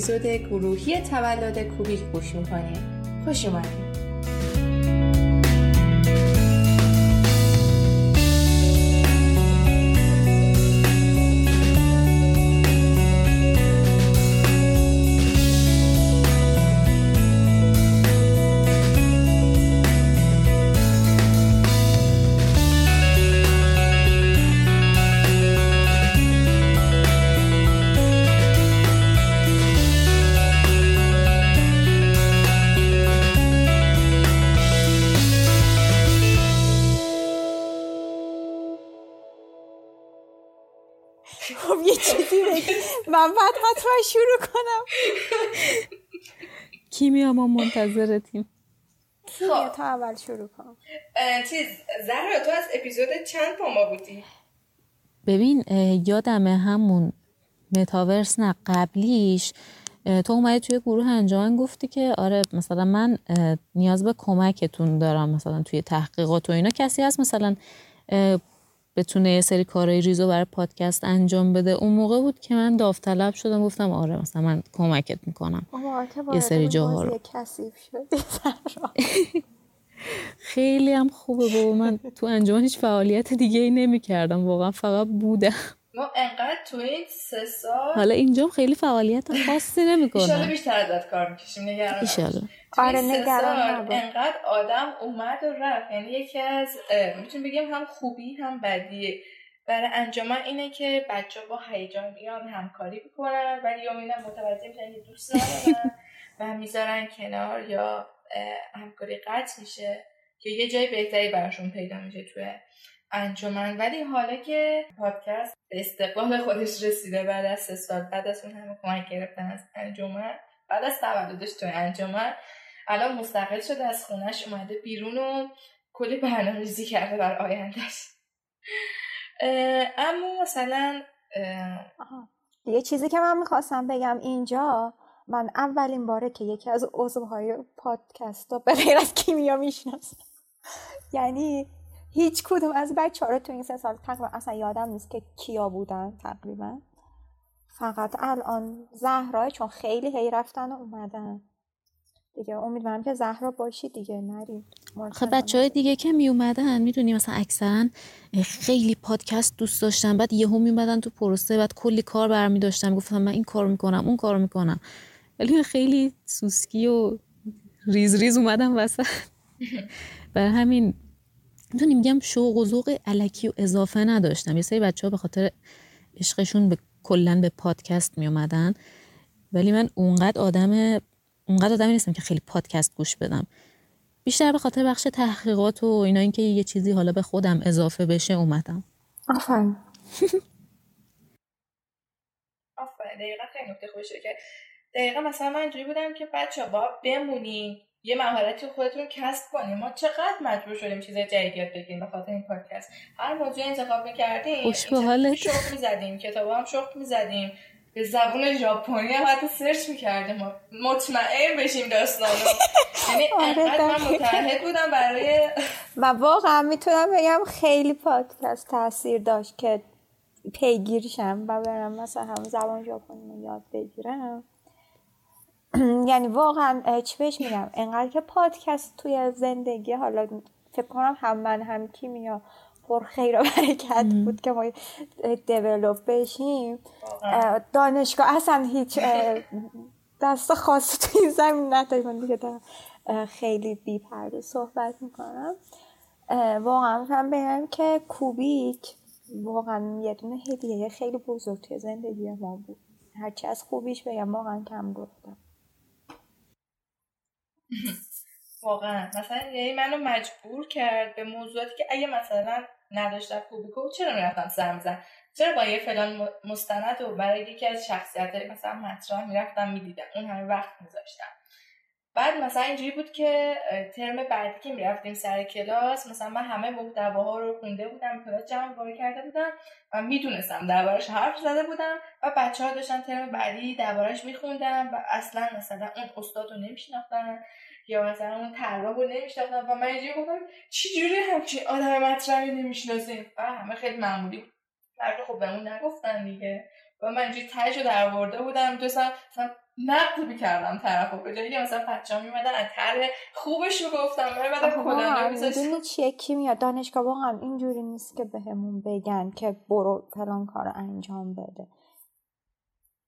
اپیزود گروهی تولد کوبیک گوش می‌کنین خوش اومدین من بعد حتما شروع کنم. کیمیا ما منتظرتیم. کیمیا تا اول شروع کنم چیز زهرا تو از اپیزود چند با ما بودی؟ ببین یادمه همون متاورس نه قبلیش تو اومدی توی گروه انجام گفتی که آره مثلا من نیاز به کمکتون دارم مثلا توی تحقیقات و اینا. کسی هست مثلا بتونه یه سری کارهای ریزو برای پادکست انجام بده. اون موقع بود که من داوطلب شدم گفتم آره مثلا من کمکت می‌کنم. یه سری جاها رو. خیلی هم خوبه بابا. من تو انجام هیچ فعالیت دیگه ای نمی کردم واقعا فقط بودم. ما انقدر تو این سه سال حالا اینجا خیلی فعالیت خاصی نمی کنم ایشالا بیشتر ازت کار می‌کشیم نگران آره نگران انقدر آدم اومد و رفت. یعنی یکی از می‌تونیم بگیم هم خوبی هم بدیه. برای انجام اینه که بچه با هیجان بیان همکاری بکنن ولی میدن متوجه میشن که دوست ندارن و می‌ذارن کنار یا همکاری قطع میشه که یه جای بهتری براشون پیدا میشه توی انجمن. ولی حالا که پادکست استقبال خودش رسیده بعد از سه سال بعد از اون همه کمک گرفتن از انجمن بعد از تولدش توی انجمن الان مستقل شده از خونش اومده بیرون و کلی برنامه ریزی کرده بر آیندهش اما مثلا یه چیزی که من می‌خواستم بگم اینجا من اولین باره که یکی از عضوهای پادکست به غیر از کیمیا می‌شناسم. یعنی هیچ کدوم. از بچه ها رو تو این سه سال تقریبا اصلا یادم نیست که کیا بودن تقریبا. فقط الان زهرای چون خیلی هی رفتن و اومدن. دیگه امیدوارم که زهرا باشی دیگه نری. خب بچه های دیگه که می اومدن می‌دونی مثلا اکثرا خیلی پادکست دوست داشتن بعد یهو می اومدن تو پروسه بعد کلی کار برمی داشتن. گفتم من این کار می‌کنم اون کار می‌کنم. ولی خیلی سوسکی و ریز ریز اومدم وسط. برای همین می‌دونی میگم شوق و ذوق علکی و اضافه نداشتم. یه سری بچه ها به خاطر عشقشون به کلا به پادکست می اومدن ولی من اونقدر آدم اونقدر آدمی نیستم که خیلی پادکست گوش بدم. بیشتر به خاطر بخش تحقیقات و اینا اینکه یه چیزی حالا به خودم اضافه بشه اومدم. آفرین. آفرین. دقیقا خیلی نکته خوشه که دقیقا مثلا من اینجوری بودم که بچه با بمونی یه مهارتی خودتون کسب کنیم ما چقدر مجبور شدیم چیزای جدید یاد بگیریم به خاطر این پادکست. هر موضوع انتخاب می‌کردیم خوش به حالت. می‌زدیم کتاب هم شغل می‌زدیم. به زبون ژاپنی هم حتی سرچ می‌کردیم. مطمئن بشیم داستانو یعنی آره من متعهد بودم برای و واقعا می‌تونم بگم خیلی پادکست تاثیر داشت که پیگیرشم و برم مثلا هم زبان ژاپنی یاد بگیرم. یعنی واقعا چی بهش میگم. انقدر که پادکست توی زندگی حالا فکر کنم هم من هم کیمیا پر خیر و برکت بود که ما دیولوب بشیم. دانشگاه اصلا هیچ دست خاصی توی این زمین نداری من دیگه خیلی بی پرده صحبت می‌کنم. واقعا هم بگم که کوبیک واقعا یه دونه هدیه خیلی بزرگ توی زندگی ما بود. هرچی از خوبیش بگم واقعا کم گفتم. واقعا. مثلا یعنی منو مجبور کرد به موضوعاتی که اگه مثلا نداشتم کوبیکو چرا می‌رفتم سر میزن چرا با یه فلان مستند و برای یکی از شخصیت مثلا مطرح می‌رفتم می‌دیدم؟ اون همه وقت میذاشتم. بعد مثلا اینجوری بود که ترم بعدی که می‌رفتیم سر کلاس مثلا من همه محتواها رو خونده بودم کلاس جمع باری کرده بودم و می‌دونستم دربارش حرف زده بودم و بچه ها داشتن ترم بعدی دربارش میخوندم و اصلا مثلا اون استاد رو نمیشناختن یا مثلا اون طراح رو نمیشناختن و من اینجوری گفتم چجوری همچین آدم مطرحی نمی‌شناسیم؟ و همه خیلی معمولی بود. خب بهمون نگفتن دیگه. و من اینجوری تهش در ورده بودم دوستم مثلا نقد می‌کردم طرف به جایی مثلا بچه ها میمدن از تر خوبش رو گفتم بعد کلانه می‌دونی چیه؟ کی میاد؟ دانشگاه واقعا اینجوری نیست که بهمون به بگن که برو فلان کار انجام بده.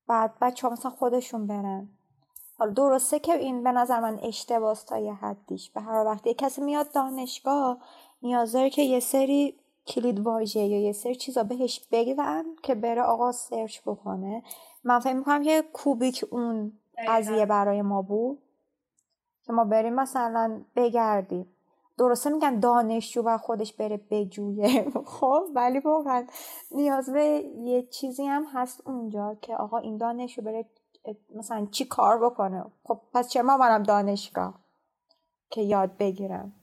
بعد بچه ها مثلا خودشون برن. حالا درسته که این به نظر من اشتباس تا یه حدیش. به هر وقتی کسی میاد دانشگاه نیاز داره که یه سری کلید واژه یا یه سری چیزا بهش بگن که بره آقا سرچ بکنه. من فکر می‌کنم که کوبیک اون قضیه برای ما بود که ما بریم مثلا بگردیم. درسته میگن دانشجو و خودش بره بجویه. خب ولی واقعا نیاز به یه چیزی هم هست اونجا که آقا این دانشجو بره مثلا چی کار بکنه؟ خب پس چه ما منم دانشگاه که یاد بگیرم؟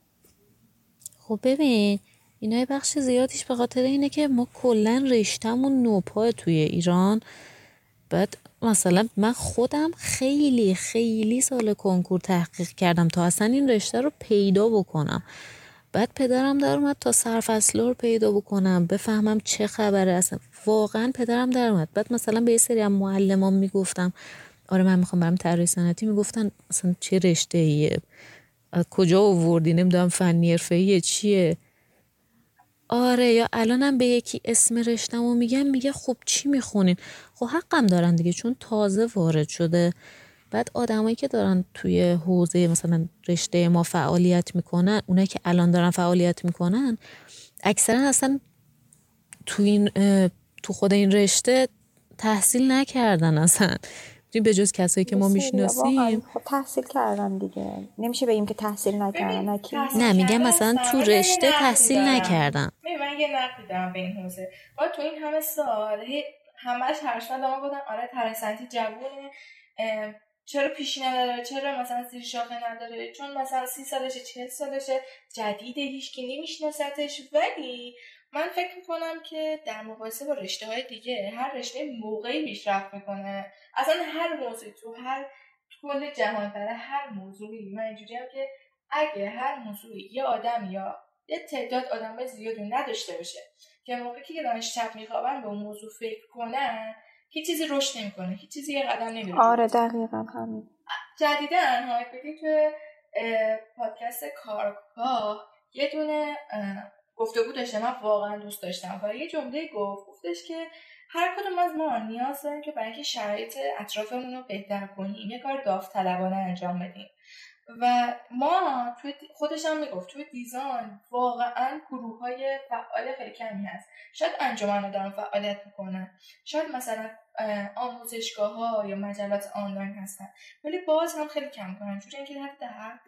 خب ببین اینا بخش زیادیش به خاطر اینه که ما کلا رشتمون نوپا توی ایران. بعد مثلا من خودم خیلی خیلی سال کنکور تحقیق کردم تا اصلا این رشته رو پیدا بکنم. بعد پدرم در اومد تا سرفصل رو پیدا بکنم بفهمم چه خبره. اصلا واقعا پدرم در اومد. بعد مثلا به یه سری هم معلمان می‌گفتم. آره من می‌خوام برم طراحی صنعتی. می‌گفتن اصلا چه رشته ایه از کجا آوردی؟ نمی‌دونم فنی حرفه‌ای چیه؟ آره یا الانم به یکی اسم رشتم و میگم میگه خب چی می‌خونین؟ خب حقم دارن دیگه چون تازه وارد شده. بعد آدمایی که دارن توی حوزه مثلا رشته ما فعالیت می‌کنن اونایی که الان دارن فعالیت می‌کنن اکثرا اصلا تو این تو خود این رشته تحصیل نکردن اصلا. به جز کسایی که ما می‌شناسیم؟ خب تحصیل کردن دیگه. نمیشه بگیم که تحصیل نکردن نه میگم مثلا تو رشته تحصیل نکردن. من یه نقدی دارم به این حوزه. با تو این همه سال همش هرشون دارم بودن آره ترسنتی جوونه. چرا پیشی نداره؟ چرا مثلا زیر شاخه نداره؟ چون مثلا سی سالشه چه سالشه جدیده هیچکی نمیشناستش ولی من فکر می‌کنم که در مقایسه با رشته های دیگه هر رشته موقعی پیشرفت می‌کنه. اصلا هر موضوعی تو هر کل جهان برای هر موضوعی. من اینجوری هم که اگه هر موضوعی یه آدم یا یه تعداد آدم زیادی نداشته باشه که موقعی که دانش شب میخوابن به اون موضوع فکر کنن هیچ چیزی رشد نمی‌کنه هیچ چیزی یه قدم نمیره. آره دقیقا همین. جدیدن های تو پادکست کارگاه یه دونه گفتگو داشته من واقعا دوست داشتم. و یه جمله گفت گفتش که هر کدوم از ما نیاز داریم که برای اینکه شرایط اطرافمون رو بهتر کنیم یه کار داوطلبانه انجام بدیم. و ما توی خودش هم می‌گفت توی دیزاین واقعا گروه های فعال خیلی کمی هست. شاید انجمن دارن فعالیت می‌کنن. شاید مثلا آموزشگاه ها یا مجلات آنلاین هستن. ولی باز هم خیلی کم کنن چون اینکه در حد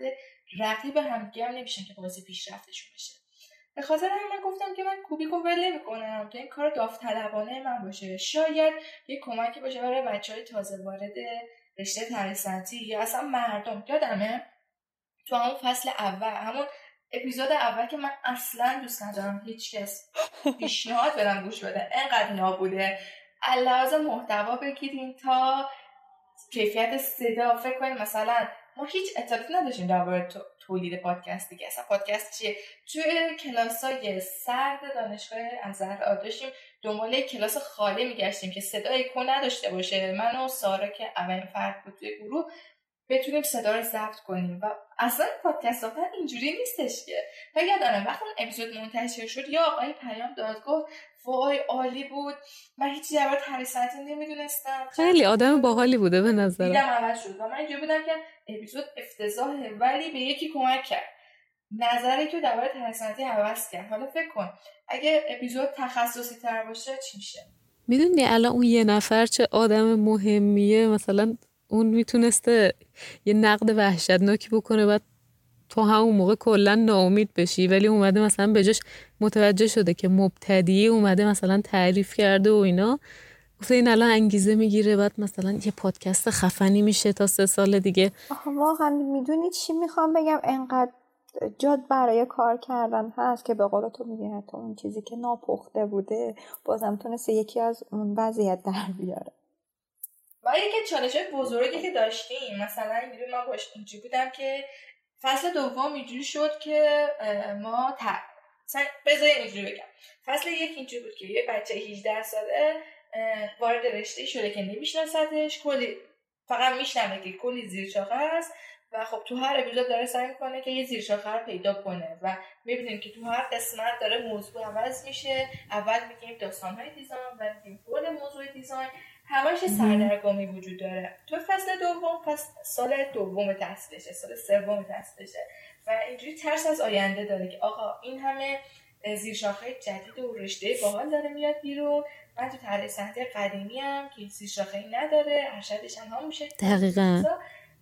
رقیب همدیگه هم نمیشن که بازی پیشرفتشون بشه. به خاطر همین گفتم که من کوبیکو ول نمی‌کنم تا این کار داوطلبانه من باشه. شاید یه کمکی باشه برای بچه های تازه وارد رشته ترسنتی یا اصلا مردم. یادمه؟ تو همون فصل اول همون اپیزود اول که من اصلا دوست ندارم هیچ کس پیشنهاد برم گوش بده. انقدر نابوده. لحاظ محتوا بگیریم تا کیفیت صدا فکر کنیم مثلا ما هیچ اطلاعاتی نداشتیم درباره تولید پادکست دیگه. اصلا پادکست چیه؟ توی کلاس های سرد دانشگاه انزهر داشتیم. دنبال کلاس خالی میگشتیم که صدای کو نداشته باشه. من و سارا که اولین فرد بود توی گروه بتونیم صدا رو ضبط کنیم. و اصلا پادکست آخر اینجوری نیستش که. و یادمه وقتی اون اپیزود منتشر شد یا آقای پیام داد گفت وای عالی بود. من هیچی درباره تریسنتی نمی‌دونستم. خیلی آدم باحالی بوده به نظر دیدم عوض شد. و من اینجوری بودم که اپیزود افتضاحه ولی به یکی کمک کرد. نظری که درباره تریسنتی عوض کرد. حالا فکر کن اگه اپیزود تخصصی تر باشه چی میشه؟ می‌دونی الان اون یه نفر چه آدم مهمیه مثلا اون می‌تونسته یه نقد وحشتناکی بکنه بعد تو همون موقع کلا ناامید بشی ولی اومده مثلا بجاش متوجه شده که مبتدی اومده مثلا تعریف کرده و اینا. گفته این الان انگیزه می‌گیره بعد مثلا یه پادکست خفنی میشه تا سه سال دیگه. واقعا می‌دونی چی می‌خوام بگم؟ انقدر جاد برای کار کردن هست که به قول تو میگه حتی اون چیزی که ناپخته بوده بازم تونسته یکی از اون وضعیت در بیاره. و یکی چالش بزرگی که داشتیم مثلا اینجوری من باش اینجوری بودم که فصل دوم اینجوری شد که ما ت... بذاریم اینجوری بگم. فصل یک اینجوری بود که یه بچه 18 ساله وارد رشته شده که نمیشناستش کلی فقط میشنوه که کلی زیر شاخه هست و خب تو هر اپیزود داره سعی می‌کنه که یه زیرشاخه رو پیدا کنه و می‌بینیم که تو هر قسمت داره موضوع عوض میشه. اول میگیم داستان های دیزاین و میگیم کل موضوع دیزاین. همش سردرگمی وجود داره. تو فصل دوم پس سال دوم تحصیلشه سال سوم تحصیلشه و اینجوری ترس از آینده داره که آقا این همه زیرشاخه جدید و رشته باحال داره میاد بیرون. من تو طرح سنتی قدیمی هم که زیرشاخه ای نداره ارشدش هم میشه دقیقا.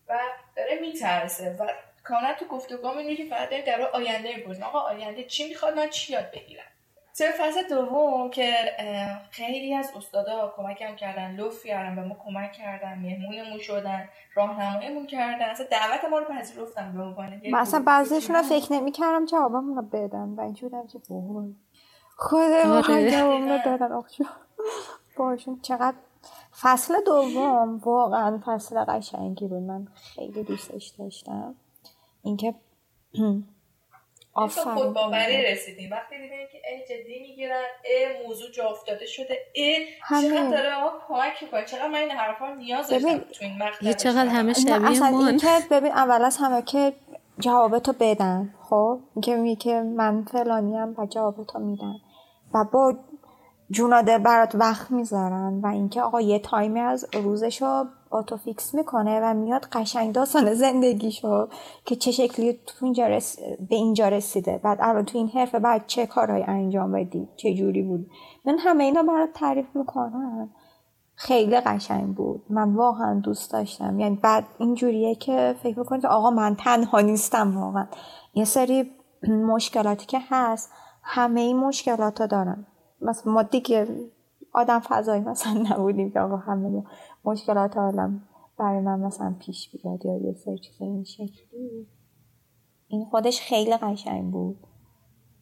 و داره میترسه. و کاملا تو گفتگاه اینه که فقط داریم در آینده می‌پرسیم. آقا آینده چی می‌خواد؟ من چی یاد بگیرم؟ توی فصل دوم که خیلی از استادا کمکم کردن لطف کردن به ما کمک کردن مهمونمون شدن راهنماییمون کردن. اصلا دعوت ما رو پذیرفتن به عنوان من اصلا بعضیشون رو فکر نمی‌کردم جوابمون رو بدن و اینجوری که خود ما جوابمون رو دادن. باشون چقدر فصل دوم واقعا فصل قشنگی بود. من خیلی دوستش داشتم. اینکه آفرین. خود باوری رسیدیم. وقتی دیدیم که ای جدی می‌گیرن ای موضوع جا افتاده شده ای چقدر داره ما کمک می‌کنه چقدر من این حرفا نیاز داشتم تو این مقطع چقدر همه شبیه من که ببین اول از همه که جوابتو بدن خب؟ اینکه میگه که من فلانیم و جوابتو میدن و با جونا برات وقت می‌ذارن و اینکه آقا یه تایمی از روزشو آتو فیکس می‌کنه و میاد قشنگ داستان زندگیشو که چه شکلی تو اینجا رس... به اینجا رسیده. بعد الان تو این حرفه بعد چه کارهایی انجام بدی؟ چه جوری بود؟ من همه اینا برات تعریف می‌کنم. خیلی قشنگ بود. من واقعا دوست داشتم. یعنی بعد اینجوریه که فکر می‌کنید آقا من تنها نیستم واقعا. یه سری مشکلاتی که هست همه این مشکلات رو دارم. مثلا ما دیگه آدم فضایی مثلا نبودیم که آقا همه مشکلات عالم برای من مثلا پیش بیاد یا یه سر چیز این شکلی این خودش خیلی قشنگ بود.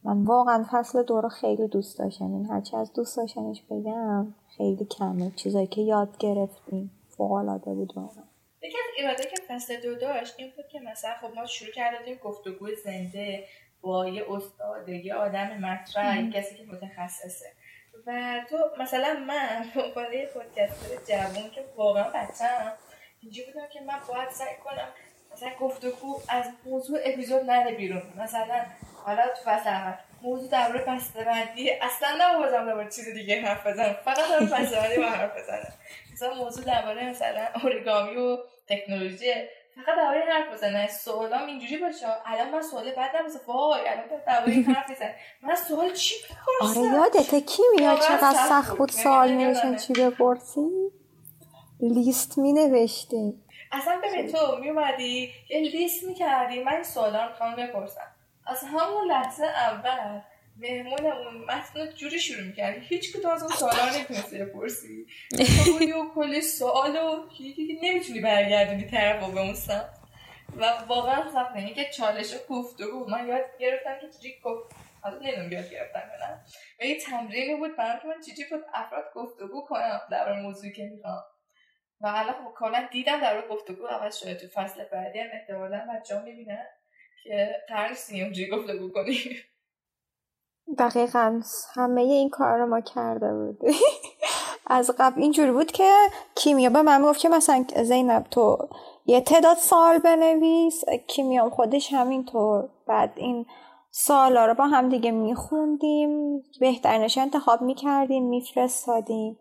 من واقعا فصل دو رو خیلی دوست داشتم. این هرچی از دوست داشتنش بگم خیلی کمه. چیزایی که یاد گرفتیم. فوق العاده بود واقعا. یکی از ایراده که فصل دو داشت این بود که مثلا خب ما شروع کردیم گفتگو زنده. با یه استاد یه آدم مطرح کسی که متخصصه. و تو مثلا من به عنوان یه جوون که واقعا بچم اینجا بودم که من باید سعی کنم مثلا گفتگو از موضوع اپیزود نره بیرون. مثلا حالا تو فصل اول موضوع درباره بسته بندی اصلا نبازم درباره چیز دیگه حرف بزنم. فقط درباره بسته بندی حرف بزنم. مثلا موضوع درباره مثلا اورگامی و تکنولوژی فقط درباره حرف بزنه. سوالام اینجوری باشه. الان من سوال بعد نمیشه وای الان درباره این حرف بزن من سوال چی بپرسم آره یادته کی میاد چقدر سخت بود. سوال میشن چی بپرسی؟ لیست می نوشتیم اصلا ببین تو می اومدی یه لیست می کردی من این سوالا رو بپرسم. از همون لحظه اول مهمونمون متن جوری شروع می‌کردی. هیچ کدوم از اون سوالا نمی‌تونستی بپرسی. و کلی سوال و نمی‌تونی برگردونی طرف به اون سمت. و واقعا سخت اینه که چالش گفتگو من یاد گرفتم که چجوری گفت. حالا نمی‌دونم یاد گرفتم یا نه. و یه تمرینی بود برای من چجوری بود افراد گفتگو کنم در موضوعی که می‌خوام. و حالا خب کلا دیدم در گفتگو عوض شده تو فصل بعدی هم احتمالا بچه‌ها می‌بینن که قرار نیست اینجوری گفتگو کنیم دقیقا همه این کار رو ما کرده بودیم. از قبل اینجوری بود که کیمیا به من گفت که مثلا زینب تو یه تعداد سوال بنویس کیمیا خودش همینطور. بعد این سوالا رو با هم دیگه میخوندیم بهترینش انتخاب می‌کردیم میفرستادیم.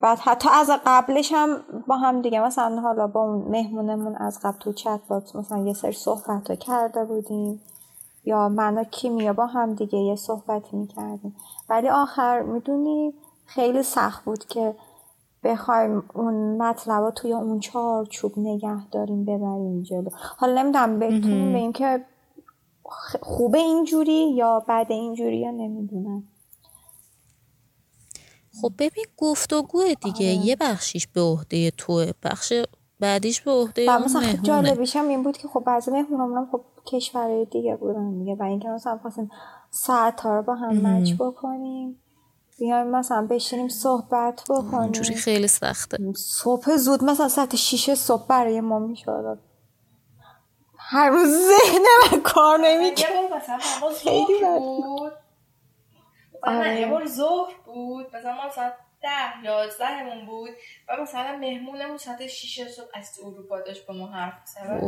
بعد حتی از قبلش هم با هم دیگه مثلا حالا با اون مهمونمون از قبل تو chat box مثلا یه سری صحبت رو کرده بودیم. یا من و کیمیا با هم دیگه یه صحبتی می‌کردیم. ولی آخر می‌دونی خیلی سخت بود که بخوایم اون مطلب توی اون چوب نگه داریم ببریم جلو. حالا نمی‌دونم بتونیم بگیم که خوبه اینجوری یا بعد اینجوری یا نمی‌دونم. خب ببین گفتگو دیگه. آره. یه بخشیش به عهده توه. بخش بعدیش به عهده اون مثلا جالبیش هم این بود که خب بعضی مهمونامون خب کشورهای دیگه بودن دیگه و اینکه مثلا خواستیم ساعت رو با هم مچ بکنیم بیایم مثلا بشینیم صحبت بکنیم. اونجوری خیلی سخته. صبح زود مثلا ساعت شیشه صبح برای ما می‌شود هر روز ذهن من کار نمی‌کنه خیلی بود. آره. یه بار ظهر بود. مثلا ما ساعت ده یازدهمون بود و مثلا مهمونمون ساعت شیش صبح از اروپا داشت با ما حرف می‌زد.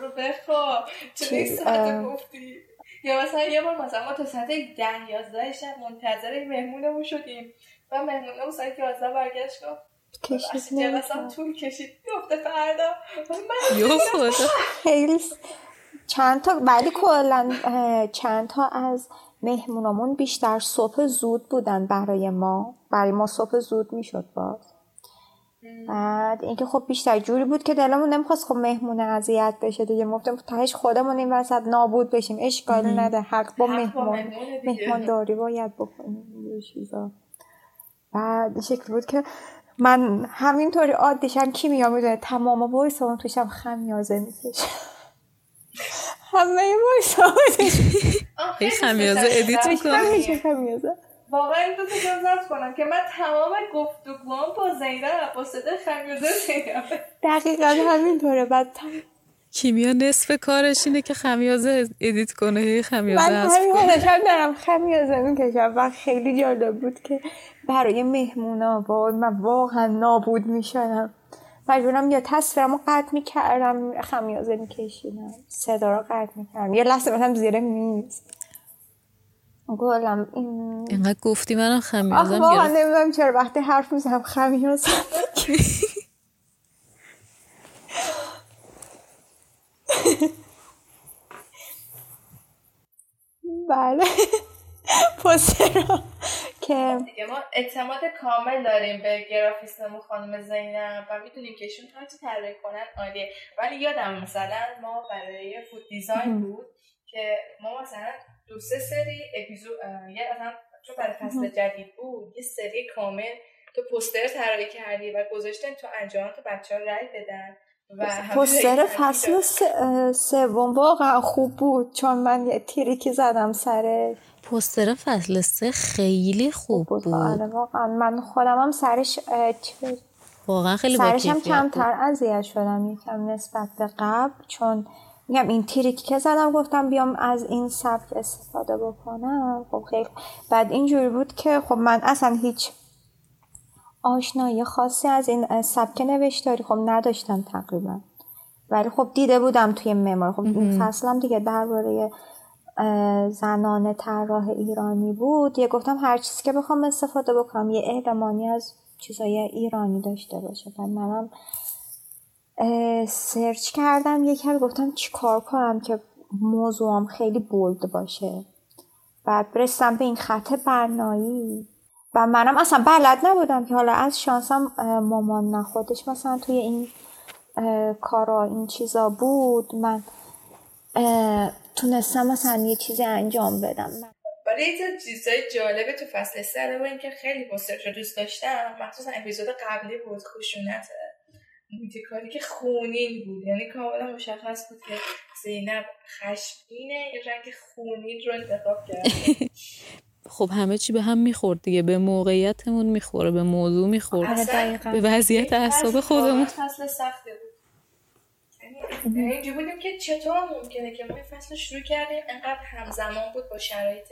رو بخوا چه ساعت. گفتی؟ یا مثلا یه بار مثلا ما تا ساعت ده یازده شب منتظر مهمونمون شدیم و مهمونمون ساعت یازده برگشت گفت کشید. طول کشید. گفته فردا. من یا خدا. خیلی چند تا ولی کلا چند تا از مهمونامون بیشتر صبح زود بودن برای ما. برای ما صبح زود می‌شد باز. بعد اینکه خب بیشتر جوری بود که دلمون نمی‌خواست خب مهمونه اذیت بشه دیگه. گفتم تهش خودمون این وسط نابود بشیم. اشکالی نده. حق با مهمون دیگه. مهمانداری باید بکنیم. یه چیزا. بعد این شکل بود که من همینطوری عادیشم کیمیا می‌دونه تمام وایسامون توشم خمیازه می‌کشم همه وایسامون آه، این خیلی خمیازه ادیت خمیازه واقعا این دو تا کنم که من تمام گفتگوام با زینب با صدای خمیازه زینب دقیقا همینطوره. بعد کیمیا نصف کارش اینه که خمیازه ادیت کنه. هی خمیازه من همین دارم. خمیازه می‌کشم و خیلی جالب بود که برای مهمونا وای من واقعا نابود می‌شدم. مجبورم یا تصویرم رو قطع می‌کردم خمیازه میکشیدم صدا رو قطع می‌کردم. یه لحظه مثلا زیر میز. گلم این اینقدر گفتی منم آخ خمیازم واقعا گرفت. نمی‌دونم چرا وقتی حرف می‌زنم خمیازه بله. پوسترا که دیگه ما اعتماد کامل داریم به گرافیستمون خانم زینب و می‌دونیم که ایشون هر چی طراحی کنن عالیه. ولی یادم مثلا ما برای فود دیزاین بود که ما مثلا دو سه سری اپیزود یه مثلا چون برای فصل جدید بود یه سری کامل تو پوستر طراحی کردی و گذاشتن تو انجامات بچه ها رای بدن. پوستر رای فصل سوم. واقعا خوب بود چون من یه تیریکی زدم سر. پوستر فصل سه خیلی خوب بود. بود. آره واقعا. من خودم هم سرش واقعا خیلی سرش هم کمتر اذیت شدم یکم نسبت به قبل چون میگم این تریکی که زدم گفتم بیام از این سبک استفاده بکنم. خب خیلی. بعد اینجوری بود که خب من اصلا هیچ آشنایی خاصی از این سبک نوشتاری خب نداشتم تقریبا. ولی خب دیده بودم توی معمار خب این فصلم دیگه درباره زنان طراح ایرانی بود. یه گفتم هر چیزی که بخوام استفاده بکنم. یه المانی از چیزای ایرانی داشته باشه. بعد منم سرچ کردم. یه کمی گفتم چی کار کنم که موضوعم خیلی بولد باشه. بعد برسم به این خط برنایی و منم اصلا بلد نبودم که حالا از شانسم مامان نه خودش مثلا توی این کارا این چیزا بود. من تونستم مثلا یه چیزی انجام بدم. ولی یه چیزای جالبه تو فصل سه علاوه اینکه خیلی پوسترش رو دوست داشتم مخصوصا اپیزود قبلی بود خشونت موتیکاری که خونین بود. یعنی کاملا مشخص بود که زینب خشمینه یه رنگ خونین رو انتخاب کرده. خب همه چی به هم می‌خورد دیگه. به موقعیتمون می‌خوره به موضوع می‌خورد. آره،. به وضعیت اعصاب خودمون. فصل سخته بود. یعنی اینجا بودیم که چطور ممکنه که ما فصل رو شروع کردیم؟ انقدر همزمان بود با شرایط.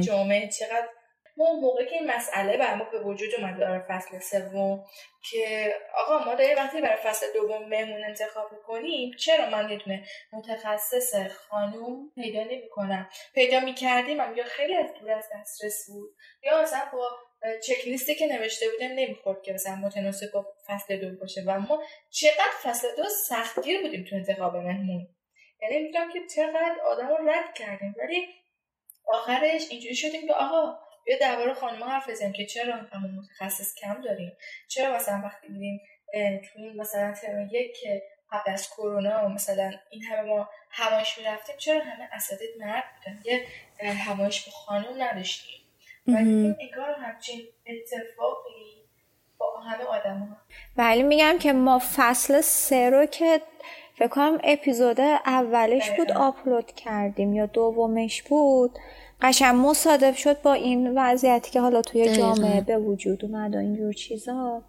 جامعه. چقدر ما موقع که این مسئله بر ما به وجود اومد برای فصل سوم که آقا ما داریم وقتی برای فصل دوم مهمون انتخاب می‌کنیم چرا من یه دونه متخصص خانوم پیدا نمی‌کنم؟ پیدا می‌کردیم هم یا خیلی از دور از دسترس بود یا مثلا با چک لیستی که نوشته بودم نمی‌خورد که مثلا متناسب با فصل دو باشه. و ما چقدر فصل دو سختگیر بودیم تو انتخاب مهمون یعنی میگم که چقدر آدم رو رد کردیم ولی آخرش اینجوری شدیم که آقا بیا درباره خانم حرف بزنیم که چرا همون متخصص کم داریم؟ چرا مثلا وقتی میریم تو مثلا ترم یک که قبل از کرونا مثلا این همه ما همایش می‌رفتیم چرا همه اساتید مرد بودن؟ یه همایش با خانم نداشتیم. و دیدیم انگار همچین اتفاقی با همه آدم ها ولی میگم که ما فصل سه رو که فکر کنم اپیزود اولش بود دقیقاً. آپلود کردیم یا دومش بود. قشنگ مصادف شد با این وضعیتی که حالا توی. جامعه به وجود اومد و اینجور چیزا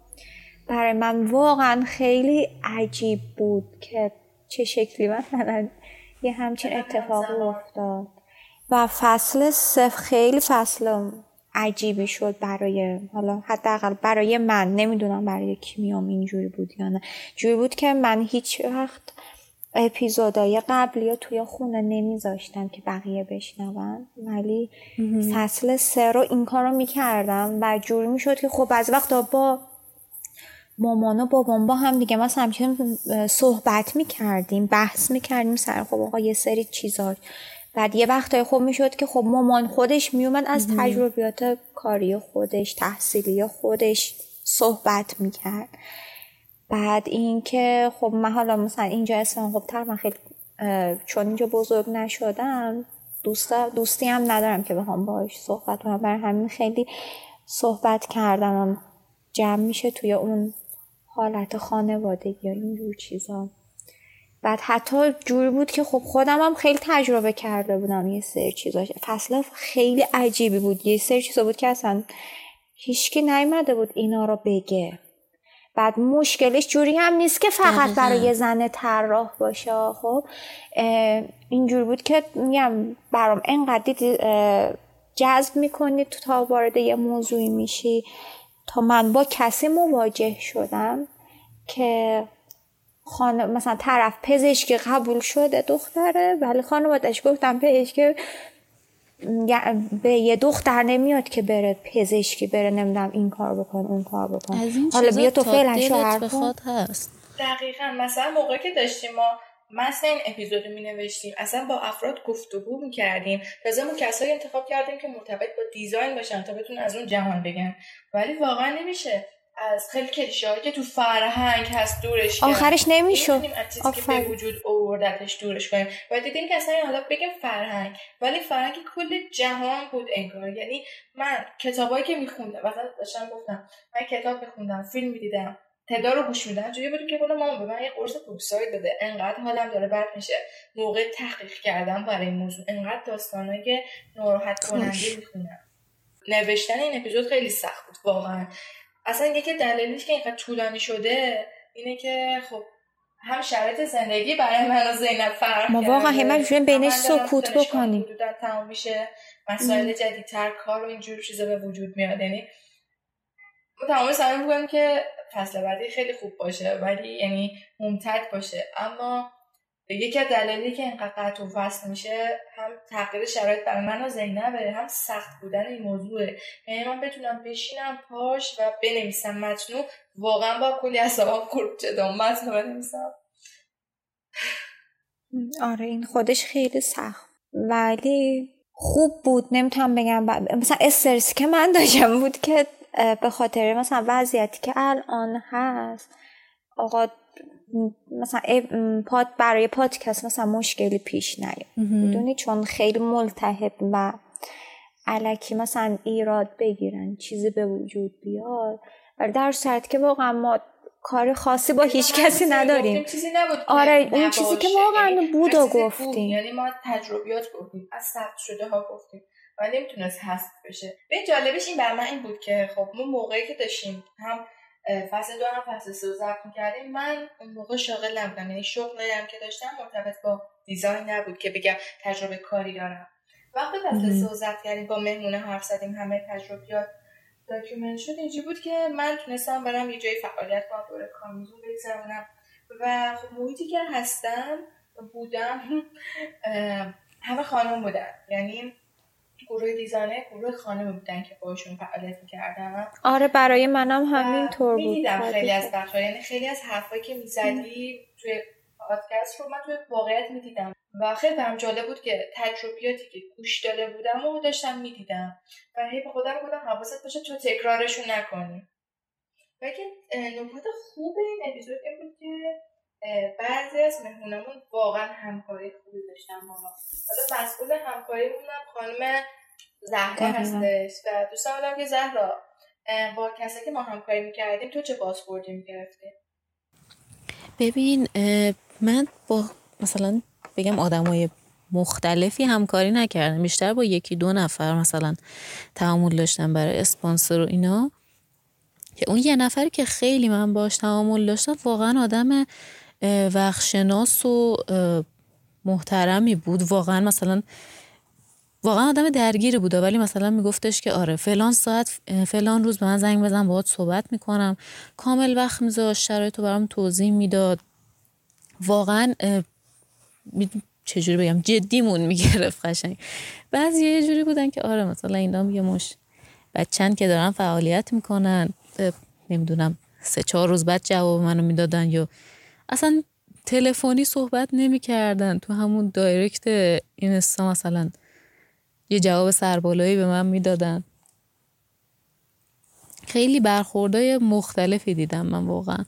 برای من واقعا خیلی عجیب بود که چه شکلی مثلا یه همچین اتفاقی. افتاد و فصل سه خیلی فصل عجیبی شد برای حالا حداقل برای من نمی‌دونم برای کیمیام اینجوری بود یا نه جوری بود که من هیچ وقت اپیزودهای قبلی یا توی خونه نمیذاشتم که بقیه بشنون. ولی فصل سه رو این کار رو می‌کردم و جوری می‌شد که خب از وقتا با مامان و بابام با هم دیگه ما همچنین صحبت می‌کردیم بحث می‌کردیم سر خب آقا یه سری چیزا. بعد یه وقتای خوب می‌شد که خب مامان خودش میومد از تجربیات کاری خودش تحصیلی خودش صحبت می‌کرد. بعد اینکه خب من حالا مثلا اینجا اسم خب تقریبا خیلی چون اینجا بزرگ نشدم دوست دوستی هم ندارم که بخوام باهاش صحبت کنم. برای همین خیلی صحبت کردم جمع میشه توی اون حالت خانوادگی یا اینجور چیزا. بعد حتی جوری بود که خب خودم هم خیلی تجربه کرده بودم یه سری چیزا. فصل خیلی عجیبی بود. یه سری چیزا بود که اصلا هیچکی نیومده بود اینا رو بگه. بعد مشکلش جوری هم نیست که فقط برای زن طراح باشه خب؟ اینجور بود که میگم برام انقدر جذب می‌کنی تو تا وارد یه موضوعی میشی. تا من با کسی مواجه شدم که خانه مثلا طرف پزشکی قبول شده دختره ولی خانوادش گفتم پزشک به یه دختر نمیاد که بره پزشکی بره نمی‌دونم این کار بکن اون کار بکن. حالا بیا تو فعلا شوهر هست. دقیقا مثلا موقعی که داشتیم ما مثلا این اپیزود می نوشتیم اصلا با افراد گفتگو می کردیم تازه ما کسایی انتخاب کردیم که مرتبط با دیزاین باشن تا بتونن از اون جهان بگن. ولی واقعا نمیشه. از خیلی کلیشه که تو فرهنگ هست دورش آخرش نمی‌شد. که به وجود آوردتش دورش کنیم. و دیدیم که اصلا حالا بگیم فرهنگ ولی فرهنگ کل جهان بود انگار. یعنی من کتابایی که میخوندم مثلا داشتم گفتم من کتاب میخوندم فیلم می‌دیدم تدا رو گوش میدم جوری بود که مامان به من یه قرص پوکساید بده انقدر حالم داره بد میشه. موقع تحقیق کردم برای این موضوع. انقدر داستانای ناراحت کننده می‌خونم نوشتن این اپیزود خیلی سخت بود واقعا. اصلا یکی دلیلیش که اینقدر طولانی شده اینه که خب هم شرایط زندگی برای من و زینب فرق ما واقعا همه شدیم بینش سکوت بکنیم. تمام میشه. مسائل جدیدتر کار و اینجور چیزا به وجود میاد. یعنی ما تمام سعی می‌کنیم که فصل بعدی خیلی خوب باشه ولی یعنی ممتد باشه. اما یکی از دلایلی که اینقدر قطع و فصل میشه هم تغییر شرایط برای من و زینبه هم سخت بودن این موضوعه. یعنی من بتونم بشینم پاش و بنویسم متنو. واقعا با کلی اصابم خورد شدم متنو بنویسم. آره این خودش خیلی سخت. ولی خوب بود. نمی‌تونم بگم. مثلا استرسی که من داشتم بود که به خاطر مثلا وضعیتی که الان هست آقا مثلا پاد برای پادکست مثلا مشکلی پیش نیاد. می‌دونی؟ چون خیلی ملتهب و علکی مثلا ایراد بگیرن چیزی به وجود بیاد. ولی در صورت که واقعا ما کار خاصی با هیچ کسی نداریم. چیزی نبود. آره اون چیزی که واقعا بود و گفتیم. یعنی ما تجربیات گفتیم از ثبت شده ها گفتیم. و نمی‌تونست حذف بشه. به جالبش این بر من این بود که خب ما موقعی که داشتیم هم فصل دو هم فصل سه ضبط می‌کردیم. من اون موقع شاغل نبودم یعنی شغلی هم که داشتم مرتبط با design نبود که بگم تجربه کاری دارم. وقتی فصل سه ضبط کردیم با مهمونه حرف زدیم همه تجربیات document شد. اینجوری بود که من تونستم برم یه جای فعالیت کنم دوره کارآموزی بگذرونم و خب محیطی که هستم بودم همه خانم بودن. یعنی گروه design ه گروه خانم بودن که باشون فعالیت می‌کردم. آره برای منم همین طور بود. می‌دیدم خیلی از بخشا یعنی خیلی از حرفایی که می‌زدی توی پادکست رو من توی واقعیت می‌دیدم. و خیلی برم جالب بود که تجربیاتی که گوش داده بودم و داشتم می‌دیدم. و هی به خودم بودم حواست باشه تو تکرارشون نکنی. و که نکات خوب این اپیزود این بود که بعضی از مهمونمون واقعا همکاری خوبی داشتن با ما. حالا مسئول همکاری بودم خانم زهرا هستش و دوستان بودم که زهرا با کسی که ما همکاری می‌کردیم تو چه بازخوردی می‌گرفتی ببین من با مثلا بگم آدمای مختلفی همکاری نکردم. بیشتر با یکی دو نفر مثلا تعامل داشتم برای اسپانسر و اینا. که اون یه نفری که خیلی من باش تعامل داشتم واقعا آدم وقتشناس و محترمی بود. واقعا مثلا واقعا آدم درگیری بوده. ولی مثلا میگفتش که آره فلان ساعت فلان روز به من زنگ بزن باهات صحبت می‌کنم. کامل وقت میذاشت شرایط رو برام توضیح می‌داد. واقعا چجوری بگم؟ جدیمون می‌گرفت قشنگ. بعضی یه جوری بودن که آره مثلا اینا یه مش بچن که دارن فعالیت می‌کنن. نمی‌دونم سه چهار روز بعد جواب منو می‌دادن یا اصلا تلفنی صحبت نمی‌کردن. تو همون دایرکت اینستا مثلا. یه جواب سربالایی به من می‌دادن. خیلی برخوردهای مختلفی دیدم من واقعا.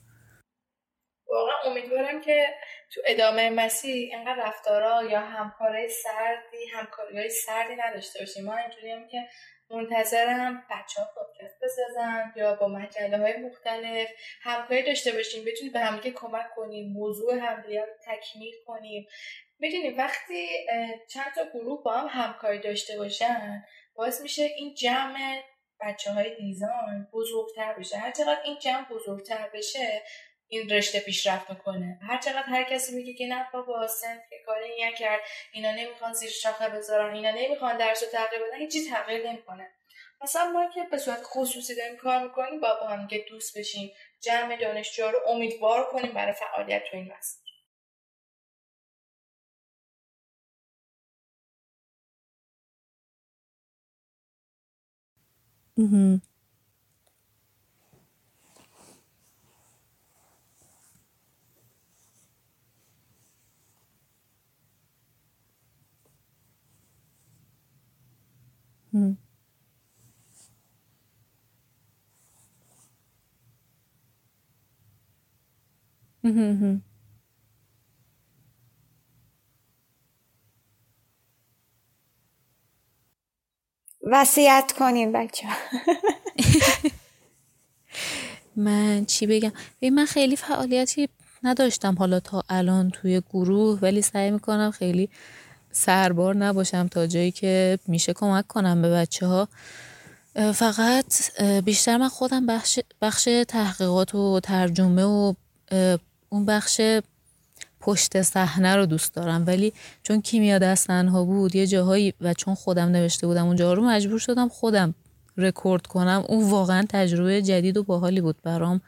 واقعا امیدوارم که تو ادامه مسیر اینقدر رفتارا یا همکاری سردی همکاری های سردی نداشته باشیم. ما اینجوری که منتظرم بچه ها پادکست بسازن یا با مجله های مختلف همکاری داشته باشیم. بتونیم به همدیگه کمک کنیم موضوع همدیگه رو تکمیل کنیم. می‌دونیم وقتی چند تا گروه با هم همکاری داشته باشن باعث میشه این جمع بچه های دیزاین بزرگتر بشه. هر چقدر این جمع بزرگتر بشه این رشته پیشرفت می‌کنه. هر چقدر هر کسی میگه که نه بابا سنت که کاری نکرد اینا نمی‌خوان زیر شاخه بذارن اینا نمی‌خوان درس و تغییر بدن هیچی تغییر نمی‌کنه. مثلا ما که به صورت خصوصی داریم کار می‌کنیم با با هم دوست بشیم جمع دانشجو رو امیدوار کنیم برای فعالیت تو این مسیر Mm-hmm. Mm-hmm. mm-hmm. وصیت کنین بچه من چی بگم؟ من خیلی فعالیتی نداشتم حالا تا الان توی گروه ولی سعی می‌کنم خیلی سربار نباشم تا جایی که میشه کمک کنم به بچه ها فقط بیشتر من خودم بخش, بخش تحقیقات و ترجمه و اون بخش پشت صحنه رو دوست دارم. ولی چون کیمیا دستنها بود یه جاهایی و چون خودم نوشته بودم اونجا رو مجبور شدم خودم رکورد کنم. اون واقعا تجربه جدید و باحالی بود برام.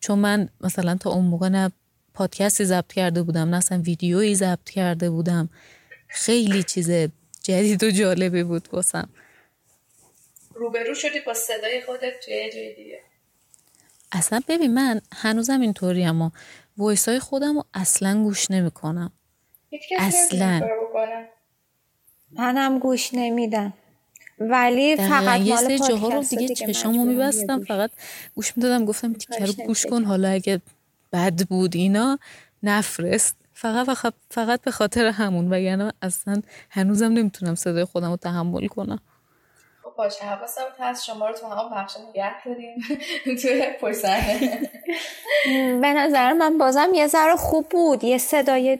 چون من مثلا تا اون موقع نه پادکستی ضبط کرده بودم نه اصلا ویدیویی ضبط کرده بودم. خیلی چیز جدید و جالبی بود واسم. روبرو شدی با صدای خودت توی جای دیگه. اصلا ببین من هنوزم اینطوری اما. وایس های خودم رو اصلا گوش نمی کنم اصلا. منم گوش نمیدم. ولی فقط یه سری جاها رو دیگه چشامو میبستم فقط گوش می‌دادم گفتم تیکه رو گوش کن حالا اگه بد بود اینا نفرست. فقط فقط به خاطر همون وگرنه اصلا هنوزم نمی‌تونم صدای خودم رو تحمل کنم. خب باشه حواسم هست شما رو تو هم بخش نگه داریم. توی پرسنه به نظر من بازم یه ذره خوب بود. یه صدای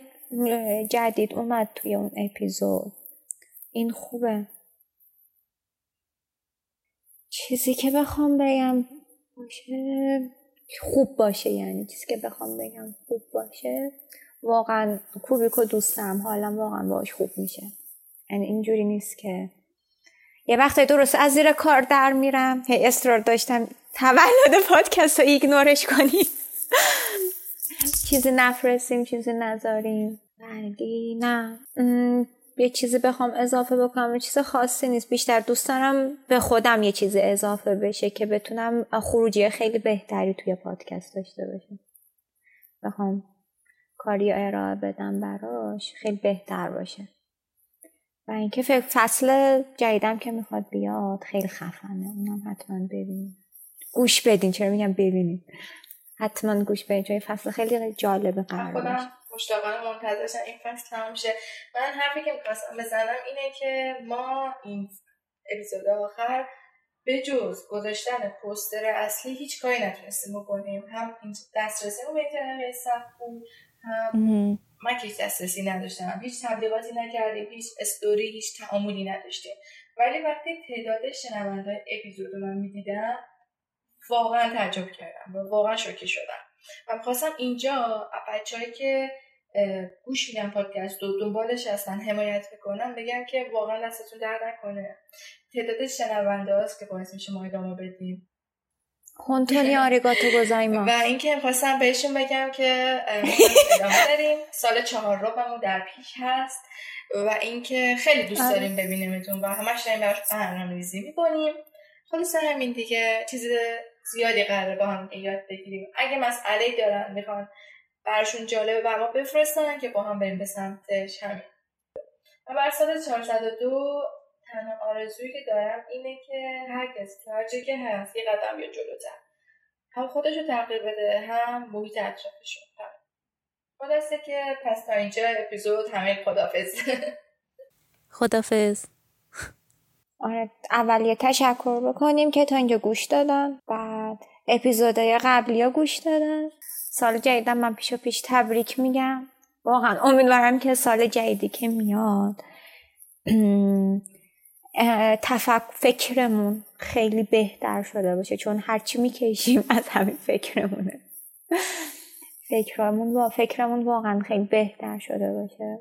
جدید اومد توی اون اپیزود. این خوبه. چیزی که بخوام بگم باشه خوب باشه یعنی چیزی که بخوام بگم خوب باشه. واقعا کوبیکو دوستم حالم واقعا باش خوب میشه. یعنی اینجوری نیست که یه وقت درست از زیر کار در میرم. هی اصرار داشتم تولد پادکست رو ایگنورش کنیم. چیزی نفرستیم چیزی نذاریم. ولی نه. یه چیزی بخوام اضافه بکنم. چیز خاصی نیست. بیشتر دوست دارم به خودم یه چیزی اضافه بشه که بتونم خروجی خیلی بهتری توی پادکست داشته باشم. بخوام کاری ارائه بدم براش خیلی بهتر باشه. و اینکه فصل جدیدم که می‌خواد بیاد خیلی خفنه. اونم حتما ببینید گوش بدین چرا میگم ببینید حتما گوش بدین چون فصل خیلی جالبه قرار خودم مشتاقانه منتظرشم این فصل تمام شه. من حرفی که می‌خواستم بزنم اینه که ما این اپیزود آخر به جز گذاشتن پوستر اصلی هیچ کاری نتونستیم بکنیم. هم دسترسی به اینترنت سخت بود هم من که دسترسی نداشتم هیچ تبلیغاتی نکردیم هیچ استوری هیچ تعاملی نداشتیم. ولی وقتی تعداد شنونده اپیزود من می‌دیدم واقعا تعجب کردم و واقعا شوکه شدم. و می‌خواستم اینجا بچههایی که گوش میدن پادکست و دنبالش هستن حمایت می‌کنن بگم که واقعا دستتون در نکنه. تعداد شنونده هاست که باعث میشه ما ادامه بدیم. کنتونی آریگاتو گوزایما و اینکه خواستم بهشون بگم که دوست داریم. سال چهار روبمون در پیش هست و اینکه خیلی دوست آره. داریم ببینیمتون و همش داریم براش برنامه ریزی می‌کنیم. خلاصه همین دیگه چیز زیادی قراره با هم یاد بگیریم. اگه مسئله دارن می‌خوان براشون جالبه و ما بفرستن که با هم بریم به سمتش. همین. و بر سال 402 تنها آرزویی که دارم اینه که هر کسی که هر جایی که هست یه قدم یا جلوتر هم خودش رو تغییر بده هم محیط اطرافشون خلاصه که پس تا اینجا اپیزود همه خدافز خدافز آره اول یه تشکر بکنیم که تا اینجا گوش دادن. بعد اپیزودهای قبلی ها گوش دادن. سال جدیدم من پیش و پیش تبریک میگم. واقعا امیدوارم که سال جدیدی که میاد. اه، تفک فکرمون خیلی بهتر شده باشه چون هرچی می‌کشیم از همین فکرمونه. فکرمون با فکرمون واقعا خیلی بهتر شده باشه.